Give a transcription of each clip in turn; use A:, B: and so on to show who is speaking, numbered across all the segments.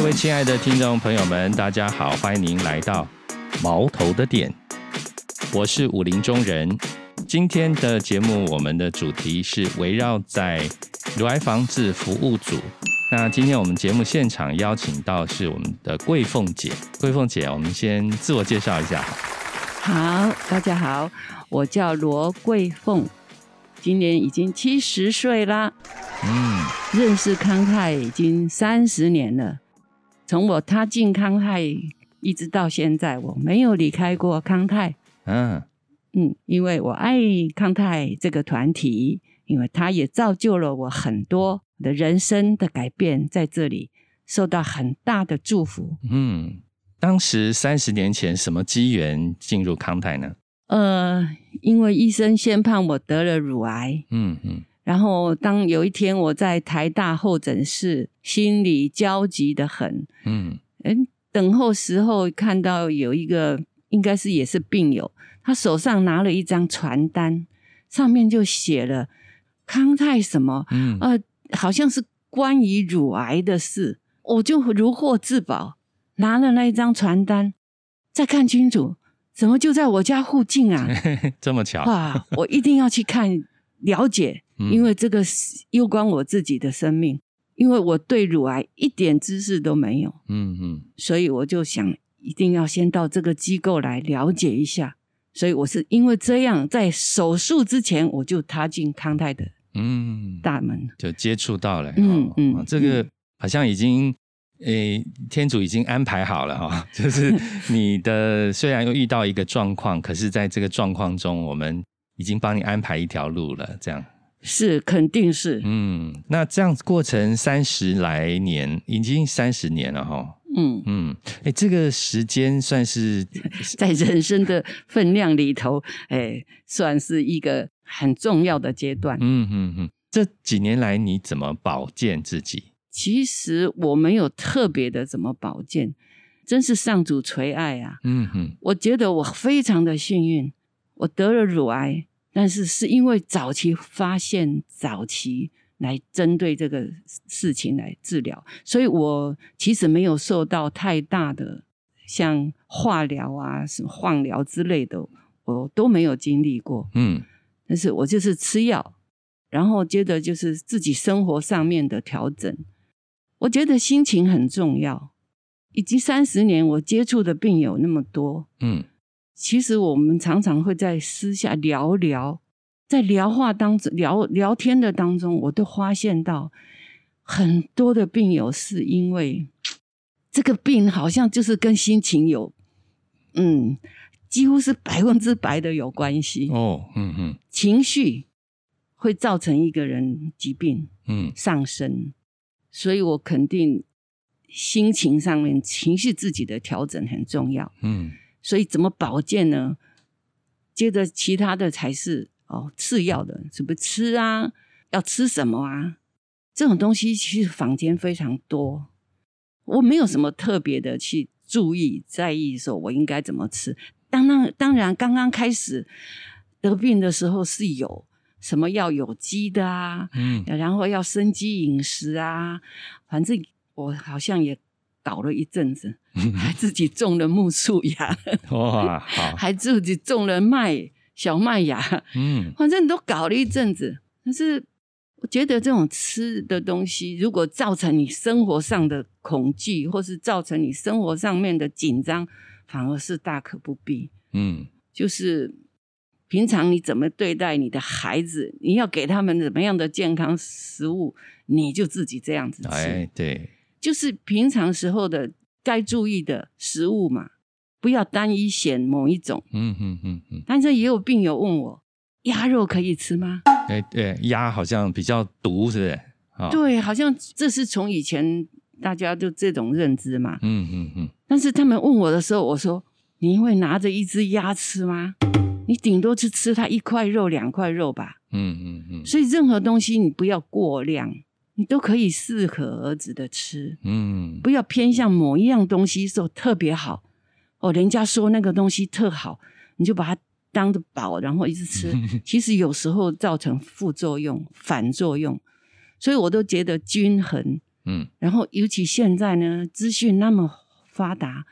A: 各位亲爱的听众朋友们，大家好，欢迎您来到毛头的点，我是武林中人。今天的节目，我们的主题是围绕在乳癌防治服务组。那今天我们节目现场邀请到是我们的桂凤姐，桂凤姐，我们先自我介绍一下。
B: 好，大家好，我叫罗桂凤，今年已经七十岁啦。嗯，认识康泰已经三十年了。从我踏进康泰一直到现在，我没有离开过康泰。嗯嗯，因为我爱康泰这个团体，因为它也造就了我很多的人生的改变，在这里受到很大的祝福。嗯，
A: 当时三十年前什么机缘进入康泰呢？
B: 呃，因为医生宣判我得了乳癌。嗯嗯。然后，当有一天我在台大候诊室，心里焦急的很。嗯，哎，等候时候看到有一个，应该是也是病友，他手上拿了一张传单，上面就写了康泰什么，嗯，呃，好像是关于乳癌的事。我就如获至宝，拿了那一张传单，再看清楚，怎么就在我家附近啊？
A: 这么巧
B: 哇！我一定要去看了解。因为这个攸关我自己的生命，因为我对乳癌一点知识都没有，嗯嗯，所以我就想一定要先到这个机构来了解一下。所以我是因为这样，在手术之前我就踏进康泰的嗯大门，
A: 就接触到了，嗯嗯，这个好像已经诶天主已经安排好了哈，就是你的虽然又遇到一个状况，可是在这个状况中，我们已经帮你安排一条路了，这样。
B: 是，肯定是。
A: 嗯，那这样过程三十来年，已经三十年了哈。嗯嗯，哎，这个时间算是
B: 在人生的分量里头，哎，算是一个很重要的阶段。嗯
A: 嗯嗯，这几年来你怎么保健自己？
B: 其实我没有特别的怎么保健，真是上主垂爱啊。嗯哼，我觉得我非常的幸运，我得了乳癌。但是是因为早期发现、早期来针对这个事情来治疗，所以我其实没有受到太大的像化疗啊、什么放疗之类的，我都没有经历过。嗯，但是我就是吃药，然后接着就是自己生活上面的调整。我觉得心情很重要，以及三十年我接触的病友那么多，嗯。其实我们常常会在私下聊聊，在聊话当中聊聊天的当中，我都发现到很多的病友是因为这个病好像就是跟心情有，嗯，几乎是百分之百的有关系哦，嗯嗯，情绪会造成一个人疾病嗯上升，所以我肯定心情上面情绪自己的调整很重要，嗯。所以怎么保健呢？接着其他的才是哦次要的，怎么吃啊？要吃什么啊？这种东西其实坊间非常多，我没有什么特别的去注意在意，说我应该怎么吃。当然，当然，刚刚开始得病的时候是有什么要有机的啊，嗯，然后要生机饮食啊，反正我好像也。搞了一阵子，还自己种了木树芽，还自己种了麦小麦芽，嗯，反正都搞了一阵子。但是我觉得这种吃的东西，如果造成你生活上的恐惧，或是造成你生活上面的紧张，反而是大可不必。嗯，就是平常你怎么对待你的孩子，你要给他们怎么样的健康食物，你就自己这样子吃。哎，
A: 对。
B: 就是平常时候的该注意的食物嘛，不要单一选某一种。嗯嗯嗯嗯。但是也有病友问我，鸭肉可以吃吗？
A: 哎，对，鸭好像比较毒，是不是？
B: 对，好像这是从以前大家就这种认知嘛。嗯嗯嗯。但是他们问我的时候，我说：“你会拿着一只鸭吃吗？你顶多是吃它一块肉、两块肉吧。”嗯嗯嗯。所以任何东西你不要过量。你都可以适可而止的吃，嗯，不要偏向某一样东西说特别好哦，人家说那个东西特好，你就把它当着宝，然后一直吃，其实有时候造成副作用、反作用，所以我都觉得均衡嗯，然后尤其现在呢，资讯那么发达，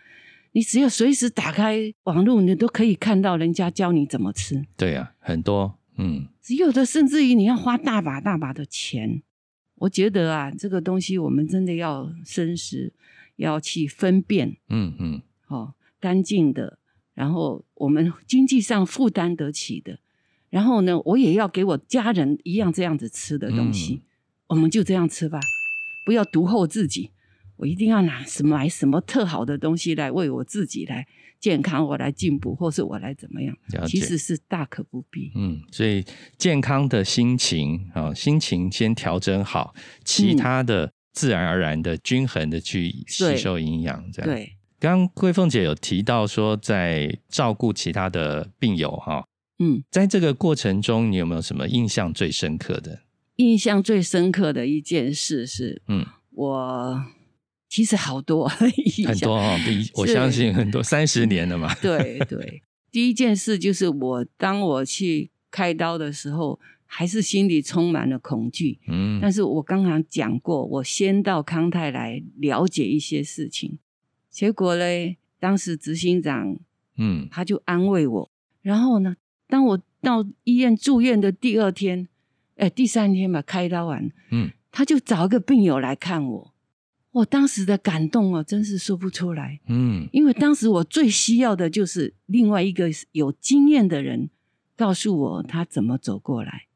B: 你只要随时打开网络，你都可以看到人家教你怎么吃。
A: 对呀，很多，嗯，
B: 有的甚至于你要花大把大把的钱。我觉得啊，这个东西我们真的要深思，要去分辨，嗯嗯，哦，干净的，然后我们经济上负担得起的，然后呢，我也要给我家人一样这样子吃的东西，我们就这样吃吧，不要独厚自己，我一定要拿什么买什么特好的东西来为我自己来。健康，我来进步，或是我来怎么样？其实是大可不必。
A: 嗯，所以健康的心情啊，心情先调整好，其他的自然而然的均衡的去吸收营养。这样。
B: 对。
A: 刚刚桂凤姐有提到说，在照顾其他的病友哈，嗯，在这个过程中，你有没有什么印象最深刻的？
B: 印象最深刻的一件事是，嗯，我。其实好多，
A: 很多哦。第一，我相信很多三十年了嘛。
B: 对对，第一件事就是我当我去开刀的时候，还是心里充满了恐惧。嗯，但是我刚刚讲过，我先到康泰来了解一些事情，结果嘞，当时执行长，嗯，他就安慰我。然后呢，当我到医院住院的第二天，哎，第三天吧，开刀完，嗯，他就找一个病友来看我。我当时的感动哦，真是说不出来。嗯，因为当时我最需要的就是另外一个有经验的人告诉我他怎么走过来。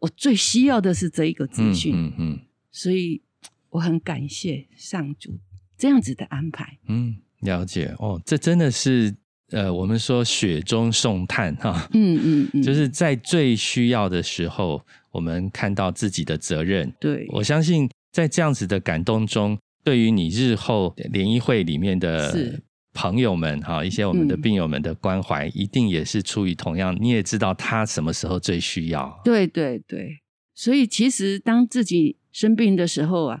B: 我最需要的是这一个资讯。嗯嗯，所以我很感谢上主这样子的安排。
A: 嗯，了解哦，这真的是呃，我们说雪中送炭哈。嗯嗯嗯，就是在最需要的时候，我们看到自己的责任。
B: 对，
A: 我相信在这样子的感动中。对于你日后联谊会里面的朋友们哈，一些我们的病友们的关怀，一定也是出于同样，你也知道他什么时候最需要。
B: 对对对，所以其实当自己生病的时候啊，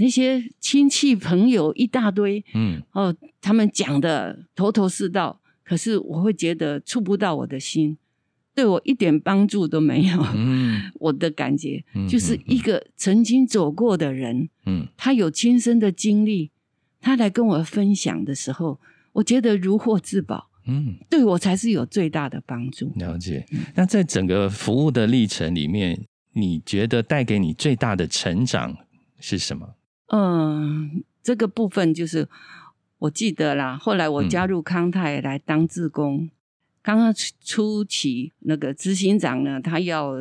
B: 那些亲戚朋友一大堆，嗯。哦，他们讲的头头是道，可是我会觉得触不到我的心。对我一点帮助都没有。嗯，我的感觉就是一个曾经走过的人，嗯，他有亲身的经历，他来跟我分享的时候，我觉得如获至宝。嗯，对我才是有最大的帮助。
A: 了解。那在整个服务的历程里面，你觉得带给你最大的成长是什么？
B: 嗯，这个部分就是我记得啦。后来我加入康泰来当志工。刚刚初期，那个执行长呢，他要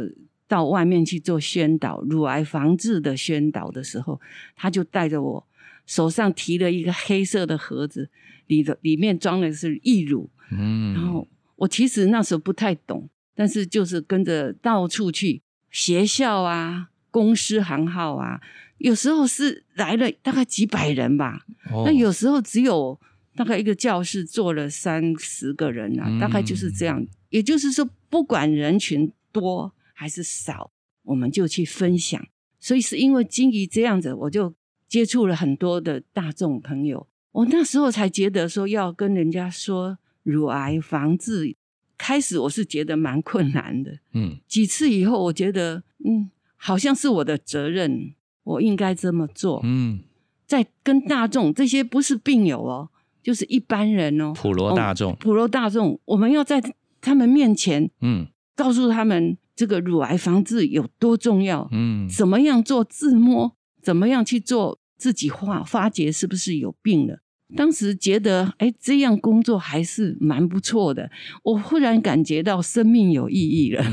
B: 到外面去做宣导乳癌防治的宣导的时候，他就带着我，手上提了一个黑色的盒子，里的里面装的是义乳。嗯，然后我其实那时候不太懂，但是就是跟着到处去学校啊、公司行号啊，有时候是来了大概几百人吧，那有时候只有。大概一个教室坐了三十个人啊，大概就是这样。也就是说，不管人群多还是少，我们就去分享。所以是因为经于这样子，我就接触了很多的大众朋友。我那时候才觉得说要跟人家说乳癌防治，开始我是觉得蛮困难的。嗯，几次以后，我觉得嗯，好像是我的责任，我应该这么做。嗯，在跟大众这些不是病友哦。就是一般人哦，
A: 普罗大众，
B: 普罗大众，我们要在他们面前，嗯，告诉他们这个乳癌防治有多重要，嗯，怎么样做自摸，怎么样去做自己化发觉是不是有病了。当时觉得，哎，这样工作还是蛮不错的。我忽然感觉到生命有意义了，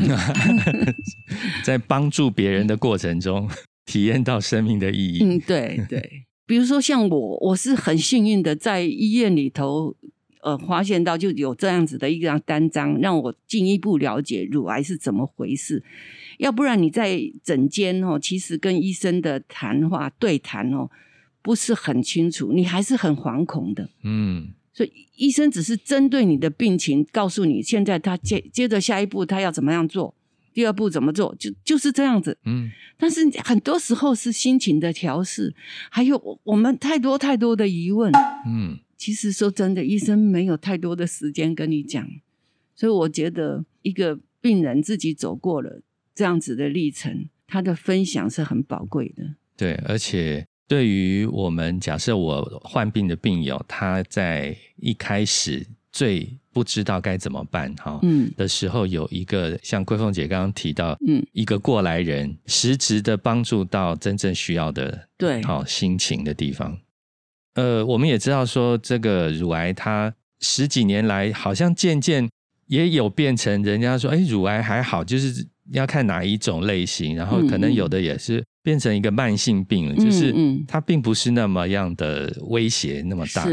A: 在帮助别人的过程中，体验到生命的意义。
B: 嗯，对对。比如说像我，我是很幸运的，在医院里头，呃，发现到就有这样子的一张单张，让我进一步了解乳癌是怎么回事。要不然你在诊间哦，其实跟医生的谈话对谈哦，不是很清楚，你还是很惶恐的。嗯，所以医生只是针对你的病情，告诉你现在他接接着下一步他要怎么样做。第二步怎么做？就就是这样子。嗯，但是很多时候是心情的调试，还有我们太多太多的疑问。嗯，其实说真的，医生没有太多的时间跟你讲，所以我觉得一个病人自己走过了这样子的历程，他的分享是很宝贵的。
A: 对，而且。对于我们假设我患病的病友，他在一开始最不知道该怎么办哈，嗯。的时候，有一个像桂凤姐刚刚提到，嗯，一个过来人，实质的帮助到真正需要的，
B: 对，
A: 好心情的地方。呃，我们也知道说，这个乳癌它十几年来好像渐渐也有变成人家说，哎，乳癌还好，就是要看哪一种类型，然后可能有的也是变成一个慢性病了，就是它并不是那么样的威胁那么大。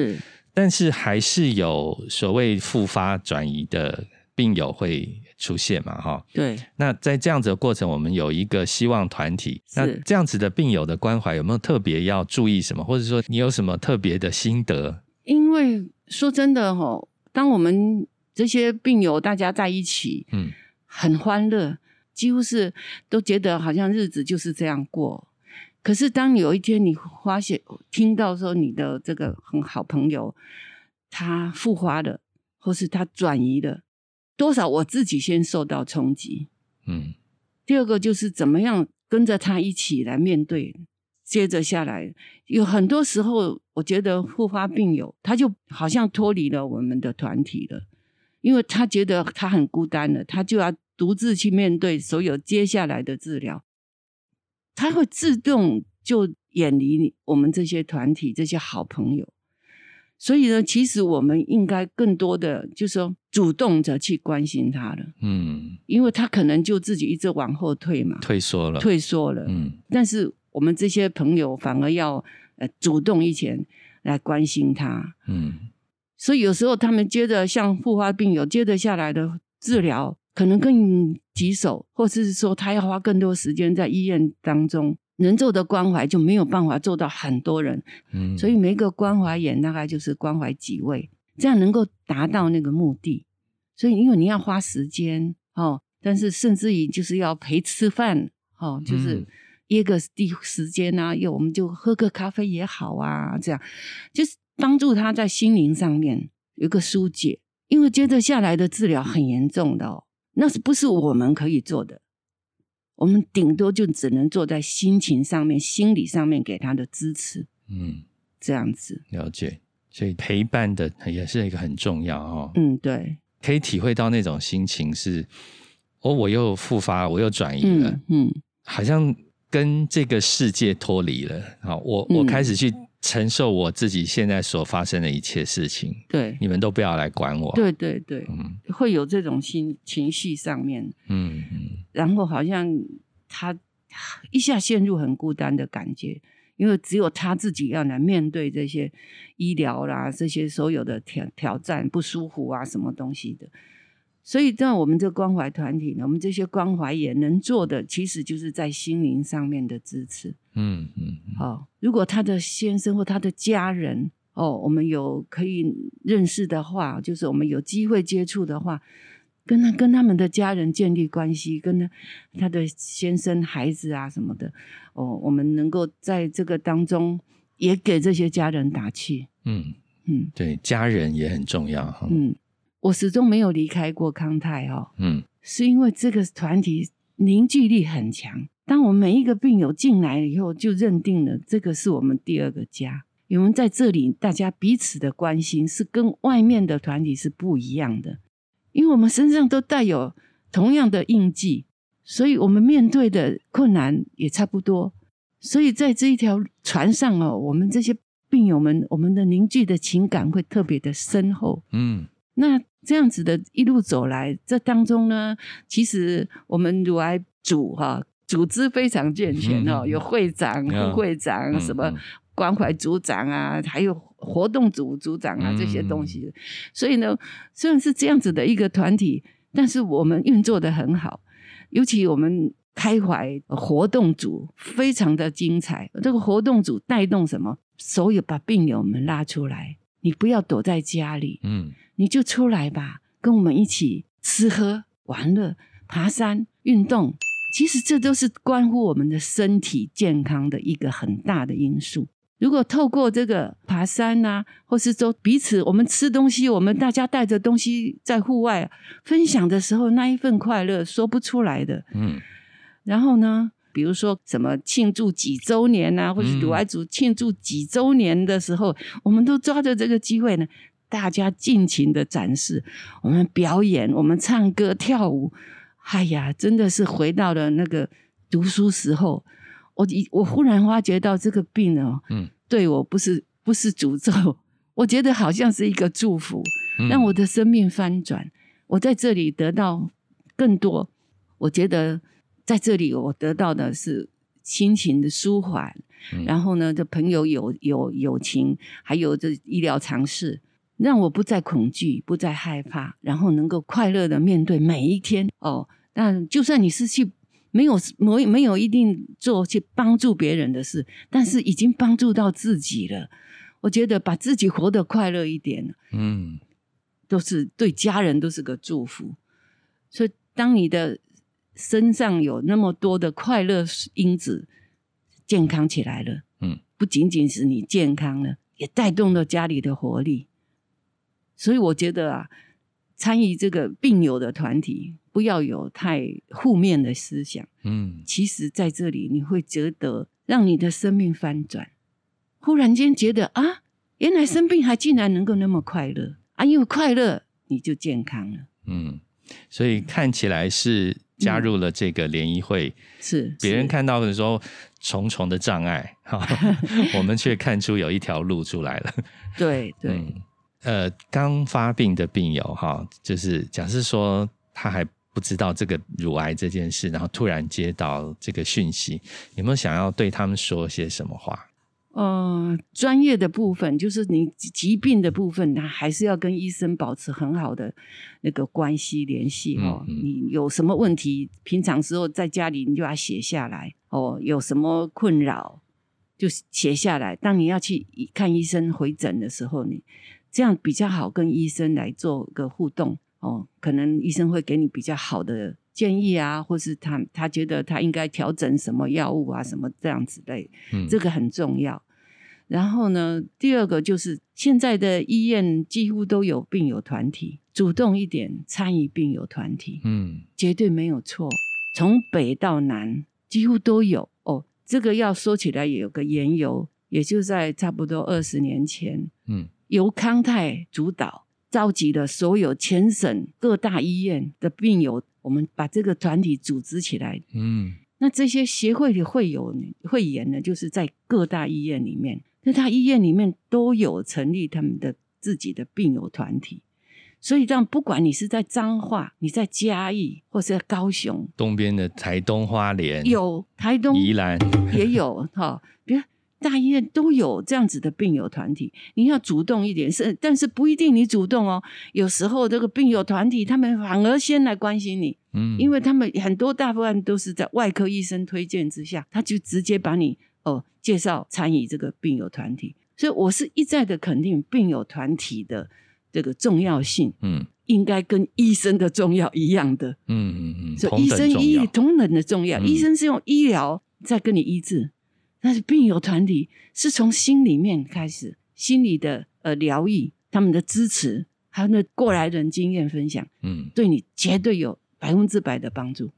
A: 但是还是有所谓复发转移的病友会出现嘛？哈，
B: 对。
A: 那在这样子的过程，我们有一个希望团体。那这样子的病友的关怀有没有特别要注意什么？或者说你有什么特别的心得？
B: 因为说真的哈，当我们这些病友大家在一起，嗯，很欢乐，几乎是都觉得好像日子就是这样过。可是，当有一天你发现、听到说你的这个很好朋友他复发了，或是他转移了，多少我自己先受到冲击。嗯。第二个就是怎么样跟着他一起来面对，接着下来有很多时候，我觉得复发病友他就好像脱离了我们的团体了，因为他觉得他很孤单了，他就要独自去面对所有接下来的治疗。他会自动就远离我们这些团体、这些好朋友，所以呢，其实我们应该更多的，就是说主动着去关心他了。嗯，因为他可能就自己一直往后退嘛，
A: 退缩了，
B: 退缩了。嗯，但是我们这些朋友反而要呃主动一些来关心他。嗯，所以有时候他们接着像复发病友接着下来的治疗。可能更棘手，或者是说他要花更多时间在医院当中，能做的关怀就没有办法做到很多人。嗯，所以每个关怀眼大概就是关怀几位，这样能够达到那个目的。所以因为你要花时间哦，但是甚至于就是要陪吃饭哦，就是约个地时间啊，又我们就喝个咖啡也好啊，这样就是帮助他在心灵上面有个疏解，因为接着下来的治疗很严重的哦。那是不是我们可以做的？我们顶多就只能坐在心情上面、心理上面给他的支持。嗯，这样子
A: 了解，所以陪伴的也是一个很重要哦。
B: 嗯，对，
A: 可以体会到那种心情是，哦，我又复发，我又转移了，嗯，好像跟这个世界脱离了。好，我我开始去。承受我自己现在所发生的一切事情，
B: 对，
A: 你们都不要来管我。
B: 对对对，嗯，会有这种心情绪上面，嗯嗯，然后好像他一下陷入很孤单的感觉，因为只有他自己要来面对这些医疗啦，这些所有的挑挑战、不舒服啊，什么东西的。所以，在我们这关怀团体呢，我们这些关怀也能做的，其实就是在心灵上面的支持。嗯嗯。好，如果他的先生或他的家人哦，我们有可以认识的话，就是我们有机会接触的话，跟他跟他们的家人建立关系，跟他他的先生、孩子啊什么的，哦，我们能够在这个当中也给这些家人打气。嗯
A: 嗯，对，家人也很重要哈。嗯。
B: 我始终没有离开过康泰哦，嗯，是因为这个团体凝聚力很强。当我们每一个病友进来以后，就认定了这个是我们第二个家。我们在这里，大家彼此的关心是跟外面的团体是不一样的，因为我们身上都带有同样的印记，所以我们面对的困难也差不多。所以在这一条船上哦，我们这些病友们，我们的凝聚的情感会特别的深厚。嗯，那。这样子的一路走来，这当中呢，其实我们乳癌组哈组织非常健全哦，有会长、副会长、什么关怀组长啊，还有活动组组长啊这些东西。所以呢，虽然是这样子的一个团体，但是我们运作的很好，尤其我们开怀活动组非常的精彩。这个活动组带动什么？所有把病友们拉出来，你不要躲在家里，嗯。你就出来吧，跟我们一起吃喝玩乐、爬山、运动。其实这都是关乎我们的身体健康的一个很大的因素。如果透过这个爬山啊，或是说彼此我们吃东西，我们大家带着东西在户外分享的时候，那一份快乐说不出来的。嗯。然后呢，比如说什么庆祝几周年啊，或是独爱组庆祝几周年的时候，我们都抓着这个机会呢，大家尽情的展示，我们表演，我们唱歌跳舞。哎呀，真的是回到了那个读书时候。我我忽然发觉到这个病哦，嗯，对我不是不是诅咒，我觉得好像是一个祝福，让我的生命翻转。我在这里得到更多，我觉得在这里我得到的是心情的舒缓，然后呢，这朋友友友友情，还有这医疗常识，让我不再恐惧，不再害怕，然后能够快乐的面对每一天。哦，那就算你是去没有没没有一定做去帮助别人的事，但是已经帮助到自己了。我觉得把自己活得快乐一点，嗯。都是对家人都是个祝福，所以当你的身上有那么多的快乐因子，健康起来了，嗯，不仅仅是你健康了，也带动了家里的活力。所以我觉得啊，参与这个病友的团体，不要有太负面的思想，嗯，其实在这里你会觉得让你的生命翻转，忽然间觉得啊，原来生病还竟然能够那么快乐。啊，因为快乐你就健康了。嗯，
A: 所以看起来是加入了这个联谊会，
B: 是
A: 别人看到的时候重重的障碍，哈，我们却看出有一条路出来了。
B: 对对，
A: 呃，刚发病的病友哈，就是假设说他还不知道这个乳癌这件事，然后突然接到这个讯息，有没有想要对他们说些什么话？
B: 呃，专业的部分就是你疾病的部分，他还是要跟医生保持很好的那个关系联系哦。你有什么问题，平常时候在家里你就要写下来哦。有什么困扰就写下来。当你要去看医生回诊的时候，你这样比较好跟医生来做个互动哦。可能医生会给你比较好的。建议啊，或是他他觉得他应该调整什么药物啊，什么这样子类，嗯这个很重要。然后呢，第二个就是现在的医院几乎都有病友团体，主动一点参与病友团体，嗯，绝对没有错。从北到南几乎都有哦。这个要说起来也有个缘由，也就在差不多二十年前，嗯，由康泰主导，召集了所有全省各大医院的病友。我们把这个团体组织起来，嗯，那这些协会的会友会员呢，就是在各大医院里面，各大医院里面都有成立他们的自己的病友团体，所以这样不管你是在彰化、你在嘉义或是在高雄，
A: 东边的台东花莲
B: 有台东
A: 宜兰
B: 也有哈。大医院都有这样子的病友团体，你要主动一点，是但是不一定你主动哦。有时候这个病友团体他们反而先来关心你，嗯，因为他们很多大部分都是在外科医生推荐之下，他就直接把你哦介绍参与这个病友团体。所以我是一再的肯定病友团体的这个重要性，嗯，应该跟医生的重要一样的，
A: 嗯嗯嗯，所以
B: 医生
A: 医
B: 同等的重要，医生是用医疗在跟你医治。但是病友团体是从心里面开始，心理的呃疗愈，他们的支持，还有那过来人经验分享，嗯，对你绝对有百分之百的帮助。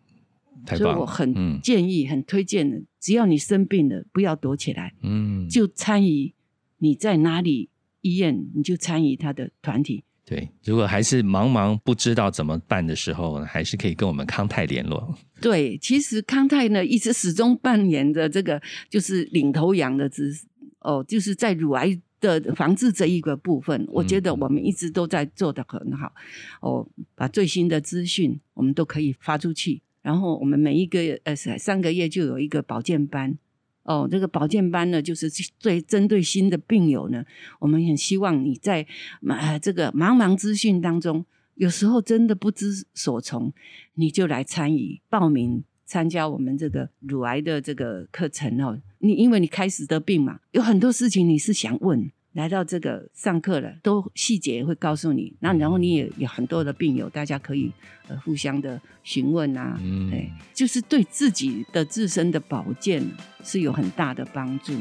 B: 所以我很建议、很推荐的，只要你生病了，不要躲起来，嗯，就参与你在哪里医院，你就参与他的团体。
A: 对，如果还是茫茫不知道怎么办的时候，还是可以跟我们康泰联络。
B: 对，其实康泰呢一直始终扮演着这个就是领头羊的姿哦，就是在乳癌的防治这一个部分，我觉得我们一直都在做的很好哦，把最新的资讯我们都可以发出去，然后我们每一个呃三个月就有一个保健班。哦，这个保健班呢，就是最针对新的病友呢，我们很希望你在呃这个茫茫资讯当中，有时候真的不知所从，你就来参与报名参加我们这个乳癌的这个课程哦。你因为你开始得病嘛，有很多事情你是想问。来到这个上课了，都细节会告诉你。那然后你也有很多的病友，大家可以呃互相的询问啊，哎，就是对自己的自身的保健是有很大的帮助。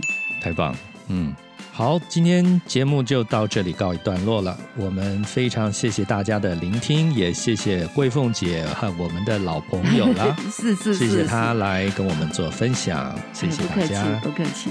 A: 太棒，嗯。好，今天节目就到这里告一段落了。我们非常谢谢大家的聆听，也谢谢桂凤姐和我们的老朋友了。
B: 是是，
A: 谢谢她来跟我们做分享，谢谢大家，
B: 不客气。